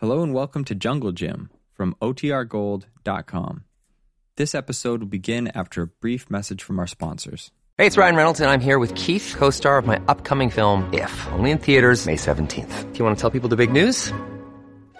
Hello and welcome to Jungle Jim from OTRGold.com. This episode will begin after a brief message from our sponsors. Hey, it's Ryan Reynolds, and I'm here with Keith, co star of my upcoming film, If, only in theaters, May 17th. Do you want to tell people the big news?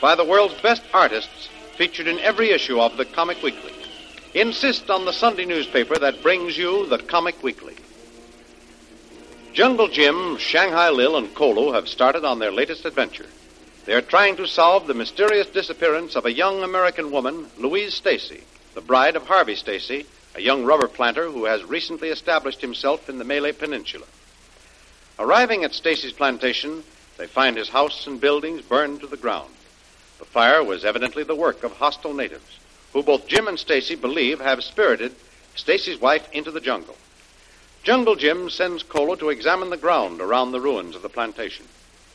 by the world's best artists featured in every issue of the Comic Weekly. Insist on the Sunday newspaper that brings you the Comic Weekly. Jungle Jim, Shanghai Lil, and Kolu have started on their latest adventure. They are trying to solve the mysterious disappearance of a young American woman, Louise Stacy, the bride of Harvey Stacy, a young rubber planter who has recently established himself in the Malay Peninsula. Arriving at Stacy's plantation, they find his house and buildings burned to the ground. The fire was evidently the work of hostile natives, who both Jim and Stacy believe have spirited Stacy's wife into the jungle. Jungle Jim sends Kolu to examine the ground around the ruins of the plantation.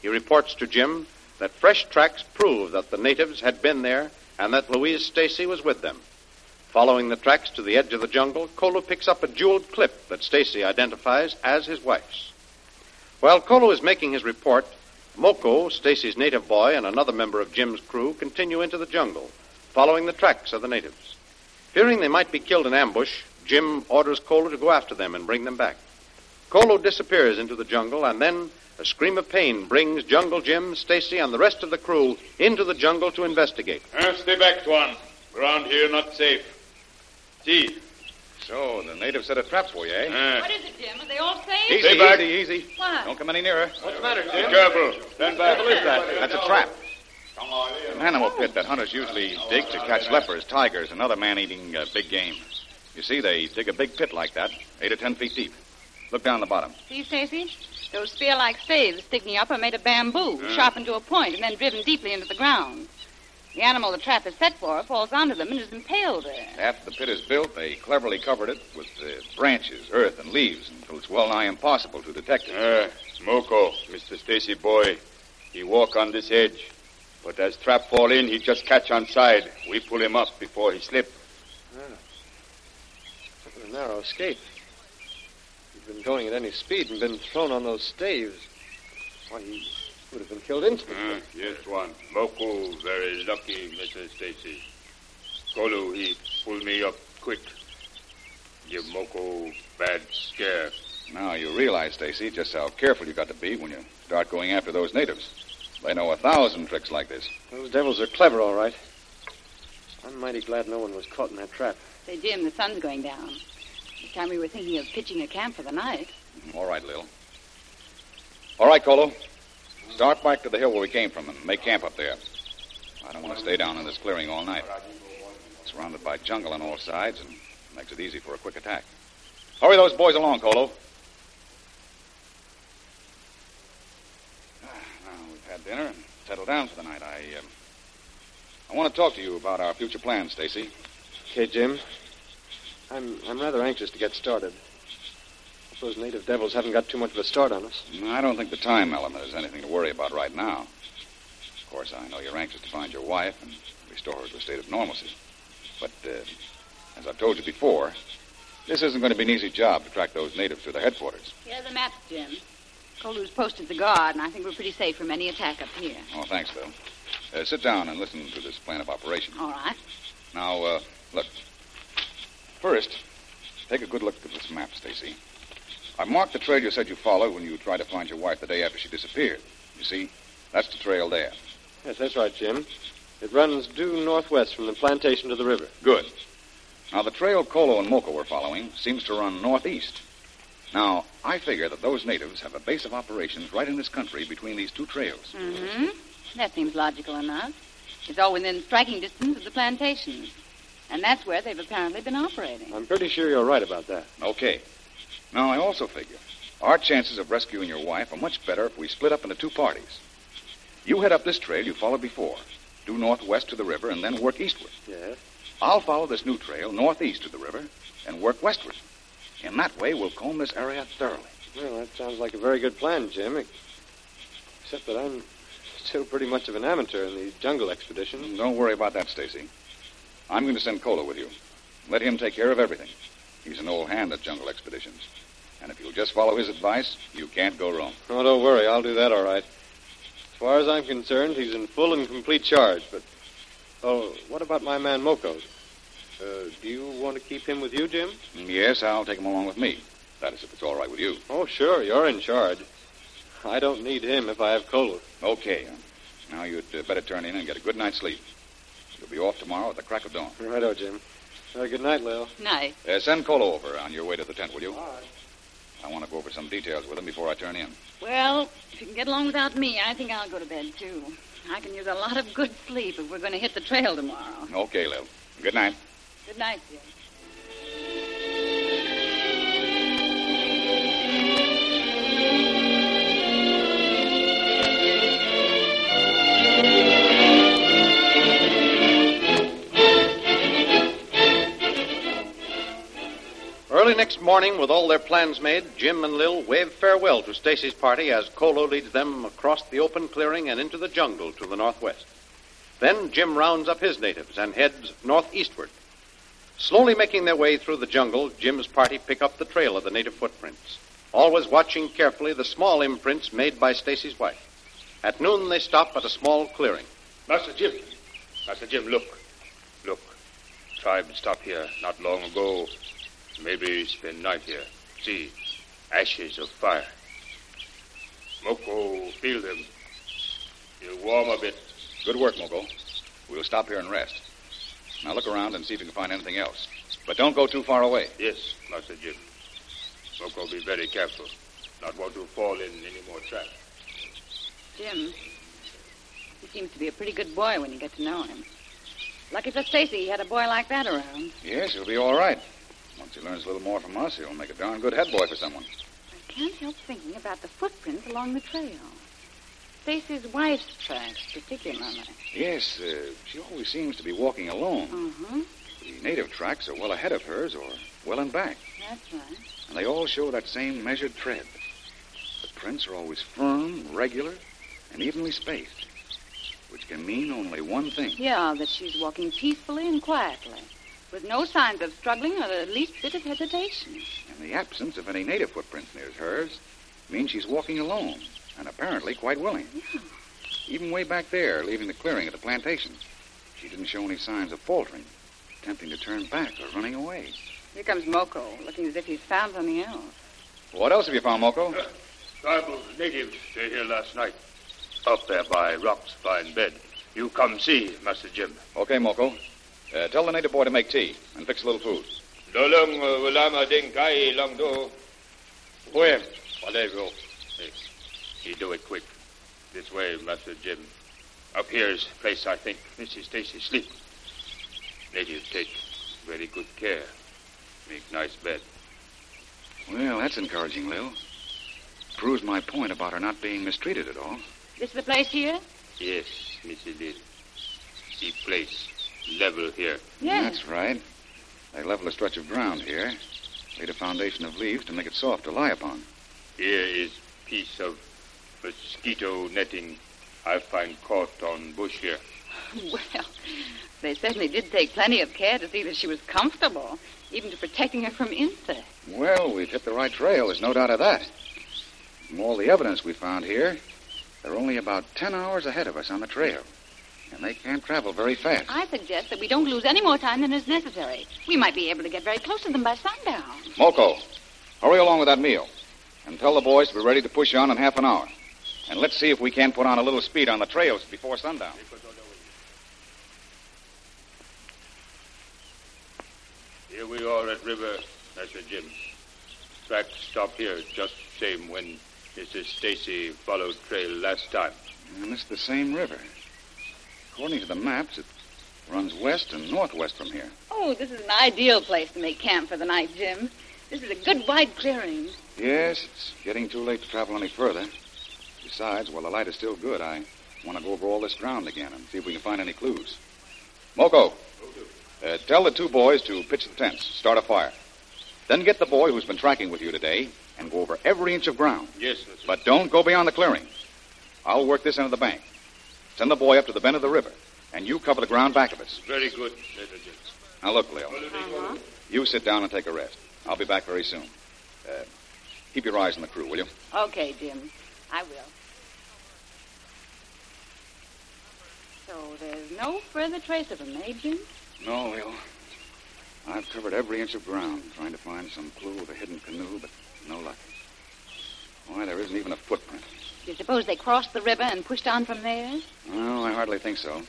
He reports to Jim that fresh tracks prove that the natives had been there and that Louise Stacy was with them. Following the tracks to the edge of the jungle, Kolu picks up a jeweled clip that Stacy identifies as his wife's. While Kolu is making his report, Moko, Stacy's native boy, and another member of Jim's crew continue into the jungle, following the tracks of the natives. Fearing they might be killed in ambush, Jim orders Kolu to go after them and bring them back. Kolu disappears into the jungle, and then a scream of pain brings Jungle Jim, Stacy, and the rest of the crew into the jungle to investigate. Uh, stay back, Tuan. Ground here not safe. See. So, the natives set a trap for you, eh? Uh, What is it, Jim? Are they all safe? Easy, Stay back. easy, easy. What? Don't come any nearer. What's the matter, be Jim? careful. Stand back. What is that? That's a trap. An animal pit that hunters usually dig to catch leopards, tigers, and other man-eating uh, big game. You see, they dig a big pit like that, eight or ten feet deep. Look down the bottom. See, Stacy? Those spear-like staves sticking up are made of bamboo, sharpened to a point, and then driven deeply into the ground. The animal the trap is set for falls onto them and is impaled there. After the pit is built, they cleverly covered it with uh, branches, earth, and leaves until it's well nigh impossible to detect it. Uh, Smoko, Mr. Stacy boy. He walk on this edge. But as trap fall in, he just catch on side. We pull him up before he slip. A narrow escape. He'd been going at any speed and been thrown on those staves. Why, he would have been killed instantly. Uh, yes, one. Moko very lucky, Mr. Stacy. Kolu, he pull me up quick. Give Moko bad scare. Now you realize, Stacy, just how careful you got to be when you start going after those natives. They know a thousand tricks like this. Those devils are clever, all right. I'm mighty glad no one was caught in that trap. Say, Jim, the sun's going down. This time we were thinking of pitching a camp for the night. All right, Lil. All right, Kolu. Start back to the hill where we came from and make camp up there. I don't want to stay down in this clearing all night. Surrounded by jungle on all sides and makes it easy for a quick attack. Hurry those boys along, Kolu. Ah, Now we've had dinner and settled down for the night. I, um, I want to talk to you about our future plans, Stacy. Okay, Jim. I'm I'm rather anxious to get started. Hope those native devils haven't got too much of a start on us. I don't think the time element is anything to worry about right now. Of course, I know you're anxious to find your wife and restore her to a state of normalcy. But, uh, as I've told you before, this isn't going to be an easy job to track those natives to their headquarters. Here are the maps, Jim. Kolu's posted the guard, and I think we're pretty safe from any attack up here. Oh, thanks, Phil. Uh, sit down and listen to this plan of operation. All right. Now, uh, look. First, take a good look at this map, Stacy. I marked the trail you said you followed when you tried to find your wife the day after she disappeared. You see, that's the trail there. Yes, that's right, Jim. It runs due northwest from the plantation to the river. Good. Now, the trail Kolu and Moko were following seems to run northeast. Now, I figure that those natives have a base of operations right in this country between these two trails. Mm-hmm. That seems logical enough. It's all within striking distance of the plantations. And that's where they've apparently been operating. I'm pretty sure you're right about that. Okay. Now, I also figure our chances of rescuing your wife are much better if we split up into two parties. You head up this trail you followed before, due northwest to the river, and then work eastward. Yes? I'll follow this new trail northeast to the river and work westward. In that way, we'll comb this area thoroughly. Well, that sounds like a very good plan, Jim. Except that I'm still pretty much of an amateur in these jungle expeditions. Don't worry about that, Stacy. I'm going to send Kolu with you. Let him take care of everything. He's an old hand at jungle expeditions. And if you'll just follow his advice, you can't go wrong. Oh, don't worry. I'll do that all right. As far as I'm concerned, he's in full and complete charge. But, oh, what about my man Moko? Uh, do you want to keep him with you, Jim? Yes, I'll take him along with me. That is, if it's all right with you. Oh, sure. You're in charge. I don't need him if I have Kolu. Okay. Now you'd uh, better turn in and get a good night's sleep. You'll be off tomorrow at the crack of dawn. Righto, Jim. Uh, good night, Lil. Night. Uh, send Kolu over on your way to the tent, will you? All right. I want to go over some details with him before I turn in. Well, if you can get along without me, I think I'll go to bed, too. I can use a lot of good sleep if we're going to hit the trail tomorrow. Okay, Lil. Good night. Good night, Jim. Early next morning, with all their plans made, Jim and Lil wave farewell to Stacy's party as Kolu leads them across the open clearing and into the jungle to the northwest. Then Jim rounds up his natives and heads northeastward. Slowly making their way through the jungle, Jim's party pick up the trail of the native footprints, always watching carefully the small imprints made by Stacy's wife. At noon, they stop at a small clearing. Master Jim. Master Jim, look. Look. Tribe stopped here not long ago. Maybe spend night here. See, ashes of fire. Moko, feel them. You warm a bit. Good work, Moko. We'll stop here and rest. Now look around and see if you can find anything else. But don't go too far away. Yes, Master Jim. Moko, be very careful. Not want to fall in any more traps. Jim, he seems to be a pretty good boy when you get to know him. Lucky for Stacy, he had a boy like that around. Yes, he'll be all right. Once he learns a little more from us, he'll make a darn good head boy for someone. I can't help thinking about the footprints along the trail. Stacy's wife's tracks, particularly. Yes, uh, she always seems to be walking alone. Mm-hmm. The native tracks are well ahead of hers or well in back. That's right. And they all show that same measured tread. The prints are always firm, regular, and evenly spaced, which can mean only one thing. Yeah, that she's walking peacefully and quietly, with no signs of struggling or the least bit of hesitation. And the absence of any native footprints near hers means she's walking alone, and apparently quite willing. Yeah. Even way back there, leaving the clearing at the plantation, she didn't show any signs of faltering, attempting to turn back or running away. Here comes Moko, looking as if he's found something else. What else have you found, Moko? Uh, tribal natives, they here last night. Up there by rocks, fine bed. You come see, Master Jim. Okay, Moko. Uh, tell the native boy to make tea and fix a little food. Dolong ulama dengkai long do. Where? Whatever. Hey, he do it quick. This way, Master Jim. Up here's place I think Mrs. Stacy sleep. Native take very good care. Make nice bed. Well, that's encouraging, Lil. Proves my point about her not being mistreated at all. This the place here? Yes, Mrs. Lil. See place. Level here. Yes. That's right. They level a stretch of ground here. Laid a foundation of leaves to make it soft to lie upon. Here is piece of mosquito netting I find caught on bush here. Well, they certainly did take plenty of care to see that she was comfortable, even to protecting her from insects. Well, we've hit the right trail. There's no doubt of that. From all the evidence we found here, they're only about ten hours ahead of us on the trail. And they can't travel very fast. I suggest that we don't lose any more time than is necessary. We might be able to get very close to them by sundown. Moko, hurry along with that meal. And tell the boys to be ready to push on in half an hour. And let's see if we can't put on a little speed on the trails before sundown. Here we are at river, Master Jim. Track stop here just same when Mrs. Stacy followed trail last time. And it's the same river. According to the maps, it runs west and northwest from here. Oh, this is an ideal place to make camp for the night, Jim. This is a good wide clearing. Yes, it's getting too late to travel any further. Besides, while the light is still good, I want to go over all this ground again and see if we can find any clues. Moko, uh, tell the two boys to pitch the tents, start a fire. Then get the boy who's been tracking with you today and go over every inch of ground. Yes, Mr. But don't go beyond the clearing. I'll work this end of the bank. Send the boy up to the bend of the river, and you cover the ground back of us. Very good, Mr. Jim. Now, look, Lil. Uh-huh. You sit down and take a rest. I'll be back very soon. Uh, keep your eyes on the crew, will you? Okay, Jim. I will. So there's no further trace of them, eh, Jim? No, Lil. I've covered every inch of ground trying to find some clue of a hidden canoe, but no luck. Why, there isn't even a footprint. Do you suppose they crossed the river and pushed on from there? Well, I hardly think so.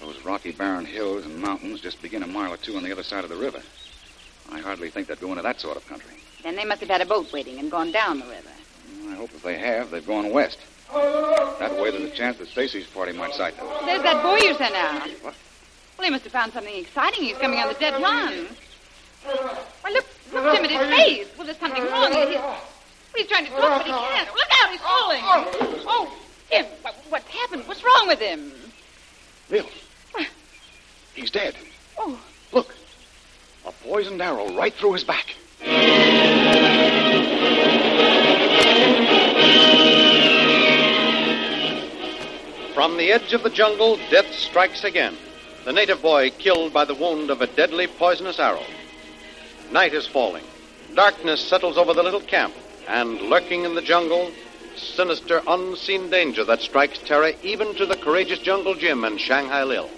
Those rocky, barren hills and mountains just begin a mile or two on the other side of the river. I hardly think they'd go into that sort of country. Then they must have had a boat waiting and gone down the river. I hope if they have, they've gone west. That way, there's a chance that Stacy's party might sight them. There's that boy you sent out. What? Well, he must have found something exciting. He's coming on the dead run. Why, look, look, Jim, at his face. Well, there's something wrong. He, he's trying to talk, but he can't. Oh. Look out, he's falling. Oh, oh. oh. Jim, what, what's happened? What's wrong with him? Lil, he's dead. Oh, Look, a poisoned arrow right through his back. From the edge of the jungle, death strikes again. The native boy killed by the wound of a deadly poisonous arrow. Night is falling. Darkness settles over the little camp, and lurking in the jungle, sinister, unseen danger that strikes terror even to the courageous Jungle Jim and Shanghai Lil.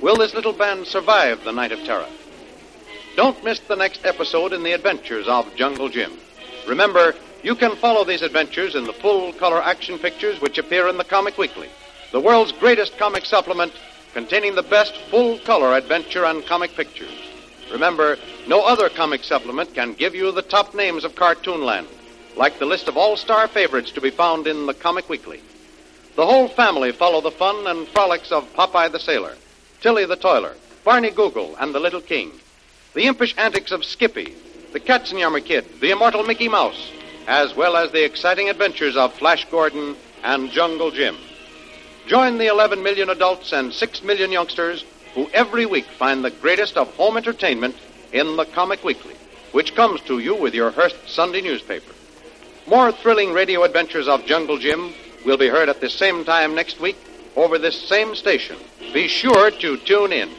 Will this little band survive the night of terror? Don't miss the next episode in the adventures of Jungle Jim. Remember, you can follow these adventures in the full color action pictures which appear in the Comic Weekly, the world's greatest comic supplement containing the best full color adventure and comic pictures. Remember, no other comic supplement can give you the top names of Cartoonland, like the list of all star favorites to be found in the Comic Weekly. The whole family follow the fun and frolics of Popeye the Sailor, Tilly the Toiler, Barney Google, and the Little King. The impish antics of Skippy, the Katzenjammer Kid, the immortal Mickey Mouse, as well as the exciting adventures of Flash Gordon and Jungle Jim. Join the 11 million adults and 6 million youngsters who every week find the greatest of home entertainment in the Comic Weekly, which comes to you with your Hearst Sunday newspaper. More thrilling radio adventures of Jungle Jim will be heard at the same time next week over this same station. Be sure to tune in.